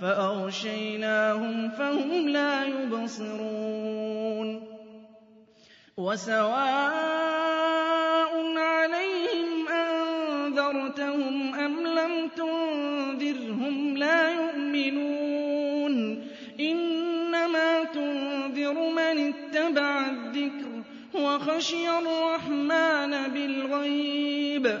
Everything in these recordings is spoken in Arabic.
فأغشيناهم فهم لا يبصرون. وسواء عليهم أنذرتهم أم لم تنذرهم لا يؤمنون. إنما تنذر من اتبع الذكر وخشي الرحمن بالغيب.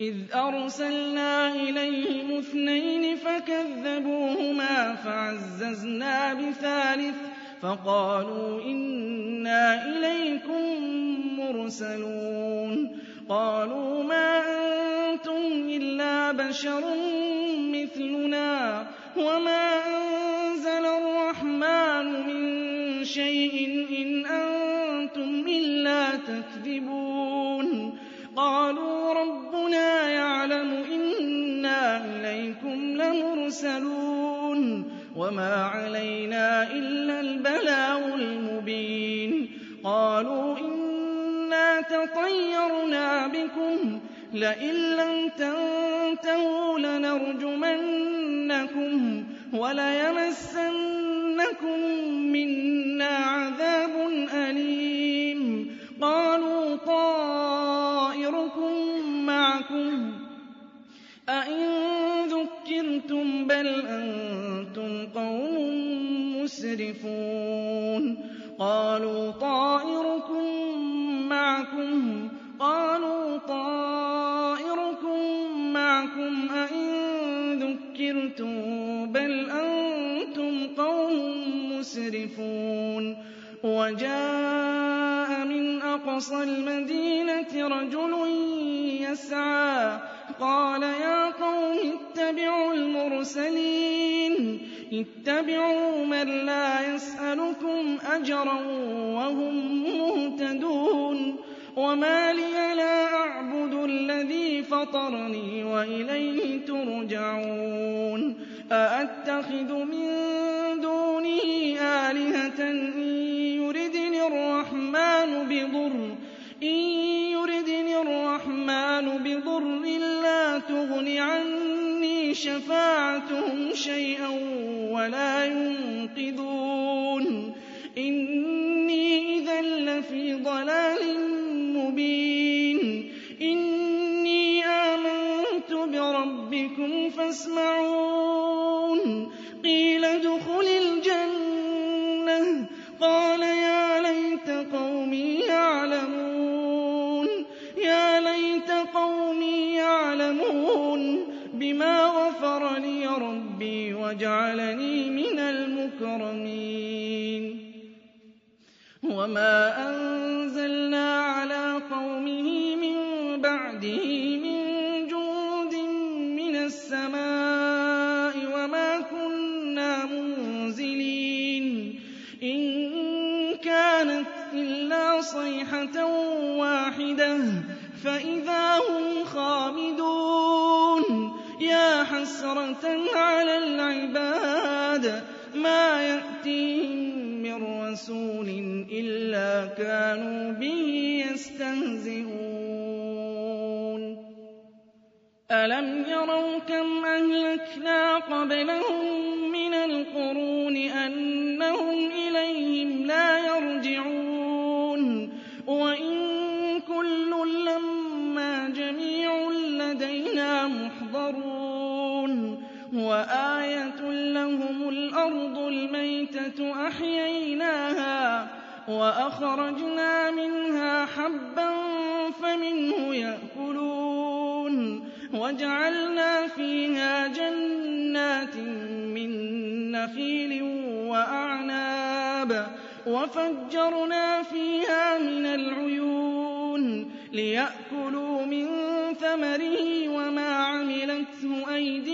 إذ أرسلنا إليهم اثنين فكذبوهما فعززنا بثالث فقالوا إنا إليكم مرسلون قالوا ما أنتم إلا بشر مثلنا وما أنزل الرحمن من شيء إن أنتم إلا تكذبون إليكم لمرسلون وما علينا إلا البلاغ المبين قالوا إنا تطيرنا بكم لئن لم تنتهوا لنرجمنكم وليمسنكم منا عذاب أليم قالوا طائركم معكم أئن بل أنتم قوم مسرفون. قالوا طائركم معكم. قالوا طائركم معكم. أئن ذكرتم بل أنتم قوم مسرفون. وجاء من أقصى المدينة رجل يسعى قال يا قوم اتبعوا المرسلين. اتبعوا من لا يسألكم أجرا وهم مهتدون. وما لي لا أعبد الذي فطرني وإليه ترجعون. أأتخذ من دونه آلهة إن يردني الرحمن بضر. إن الرحمن بضر لا تغن عني شفاعتهم شيئا ولا ينقذون وجعلني من المكرمين. وما أنزلنا على قومه من بعده من جند من السماء وما كنا منزلين. إن كانت إلا صيحة واحدة فإذا هم خامدون. حسرة على الْعِبَادِ مَا يَأْتِيهِم مِّن رَّسُولٍ إِلَّا كَانُوا بِهِ يَسْتَهْزِئُونَ. أَلَمْ يَرَوْا كَمْ أَهْلَكْنَا قَبْلَهُم مِّنَ الْقُرُونِ أَنَّهُمْ إِلَيْهِمْ لَا يَرْجِعُونَ. وَإِن كُلٌّ لَّمَّا جَمِيعٌ لَّدَيْنَا مُحْضَرُونَ. وَآيَةٌ لَّهُمُ الْأَرْضُ الْمَيْتَةُ أَحْيَيْنَاهَا وَأَخْرَجْنَا مِنْهَا حَبًّا فَمِنْهُ يَأْكُلُونَ وَجَعَلْنَا فِيهَا جَنَّاتٍ مِّن نَّخِيلٍ وَأَعْنَابٍ وَفَجَّرْنَا فِيهَا مِنَ الْعُيُونِ لِيَأْكُلُوا مِن ثَمَرِهِ وَمَا عَمِلَتْهُ أَيْدِيهِمْ ۖ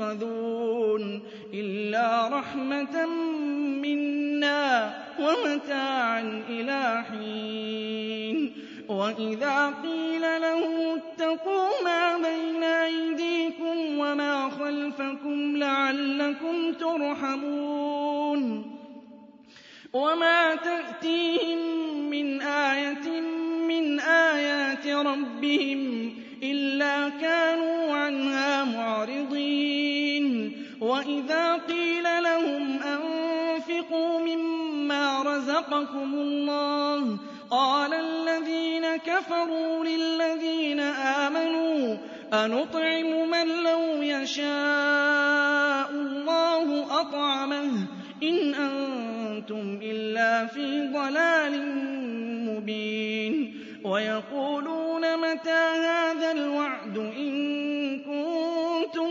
يُنقَذُونَ إِلَّا رَحْمَةً مِّنَّا وَمَتَاعًا إِلَىٰ حِينٍ. وَإِذَا قِيلَ لَهُمُ اتَّقُوا مَا بَيْنَ أَيْدِيكُمْ وَمَا خَلْفَكُمْ لَعَلَّكُمْ تُرْحَمُونَ. وَمَا تَأْتِيهِم مِّنْ آيَةٍ مِّنْ آيَاتِ رَبِّهِمْ إِلَّا كَانُوا عَنْهَا مُعْرِضِينَ. وَإِذَا قِيلَ لَهُمْ أَنفِقُوا مِمَّا رَزَقَكُمُ اللَّهُ قَالَ الَّذِينَ كَفَرُوا لِلَّذِينَ آمَنُوا أَنُطْعِمُ مَن لَّوْ يَشَاءُ اللَّهُ أَطْعَمَهُ إِنْ أَنتُمْ إِلَّا فِي ضَلَالٍ مُّبِينٍ وَيَقُولُونَ مَتَىٰ هَٰذَا الْوَعْدُ إِن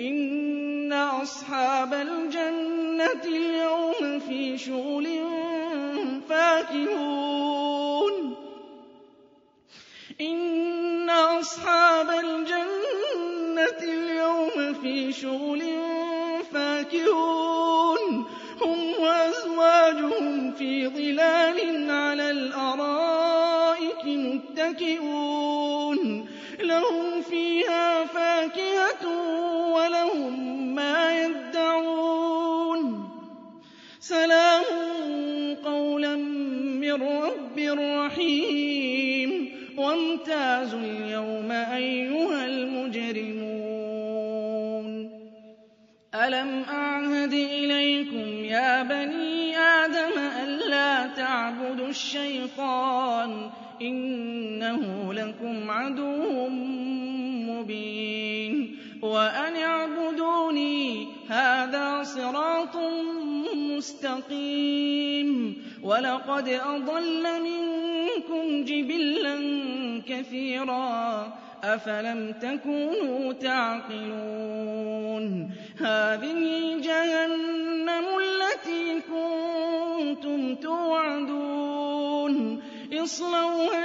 إِنَّ أَصْحَابَ الْجَنَّةِ الْيَوْمَ فِي شُغُلٍ فَاكِهُونَ. إِنَّ أَصْحَابَ الْجَنَّةِ الْيَوْمَ فِي شُغُلٍ فَاكِهُونَ. هُمْ وَأَزْوَاجُهُمْ فِي ظِلَالٍ عَلَى الْأَرَائِكِ مُتَّكِئُونَ. لَهُمْ فِيهَا لكم عدو مبين. وأن اعبدوني هذا صراط مستقيم. ولقد أضل منكم جبلا كثيرا. أفلم تكونوا تعقلون. هذه جهنم التي كنتم توعدون. اصلوها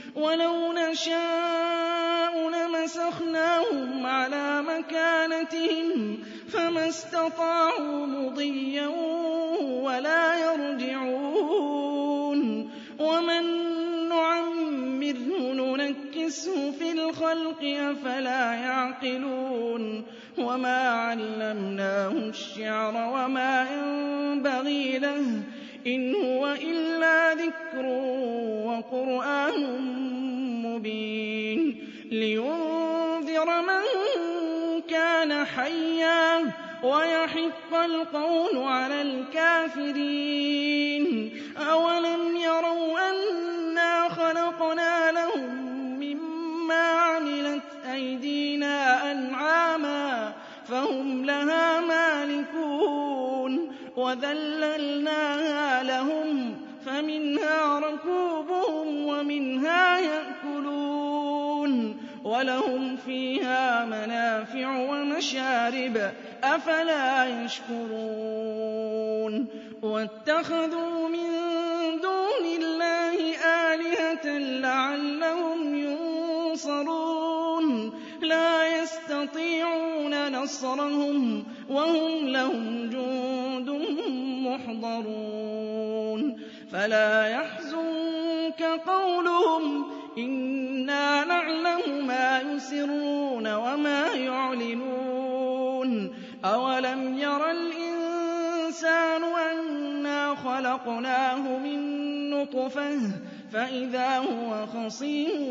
ولو نشاء لمسخناهم على مكانتهم فما استطاعوا مضيا ولا يرجعون. ومن نعمره ننكسه في الخلق أفلا يعقلون. وما علمناه الشعر وما ينبغي له إن هو إلا ذكر وقرآن مبين لينذر من كان حيا ويحق القول على الكافرين. أولم يروا أنا خلقنا لهم مما عملت أيدينا أنعاما فهم لها وذللناها لهم فمنها ركوبهم ومنها يأكلون وَلَهُمْ فِيهَا مَنَافِعُ وَمَشَارِبُ أَفَلَا يَشْكُرُونَ وَاتَّخَذُوا مِن دُونِ اللَّهِ آلِهَةً لَّعَلَّهُمْ يُنصَرُونَ لَا يَسْتَطِيعُونَ نَصْرَهُمْ وَهُمْ لَهُمْ جُندٌ مُّحْضَرُونَ فَلَا يَحْزُنكَ قَوْلُهُمْ إِنَّا نَعْلَمُ مَا يُسِرُّونَ وَمَا يُعْلِنُونَ. أَوَلَمْ يَرَ الْإِنسَانُ أَنَّا خَلَقْنَاهُ مِن نُّطْفَةٍ فَإِذَا هُوَ خَصِيمٌ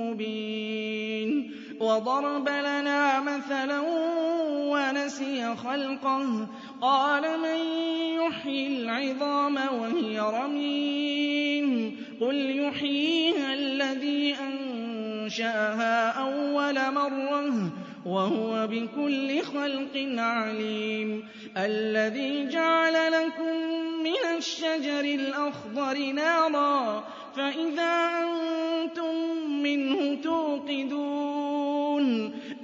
مُّبِينٌ. وَضَرَبَ لَنَا مَثَلًا وَنَسِيَ خَلْقَهُ. قَالَ مَن يُحْيِي الْعِظَامَ وَهِيَ رَمِيمٌ. قُلْ يُحْيِيهَا الَّذِي أَنشَأَهَا أَوَّلَ مَرَّةٍ وَهُوَ بِكُلِّ خَلْقٍ عَلِيمٌ. الَّذِي جَعَلَ لَكُم مِّنَ الشَّجَرِ الْأَخْضَرِ نَارًا فَإِذَا أَنتُم مِّنْهُ تُوقِدُونَ.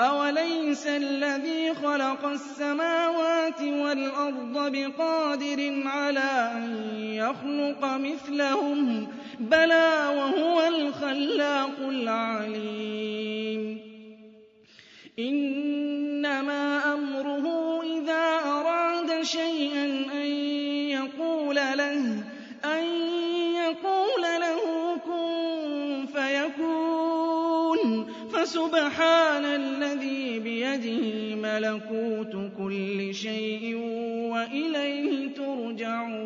أَوَلَيْسَ الَّذِي خَلَقَ السَّمَاوَاتِ وَالْأَرْضَ بِقَادِرٍ عَلَىٰ أَن يَخْلُقَ مِثْلَهُم ۚ بَلَىٰ وَهُوَ الْخَلَّاقُ الْعَلِيمُ إِنَّمَا أَمْرُهُ إِذَا أَرَادَ شَيْئًا أَن يَقُولَ لَهُ فَسُبْحَانَ الَّذِي بِيَدِهِ مَلَكُوتُ كُلِّ شَيْءٍ وَإِلَيْهِ تُرْجَعُونَ.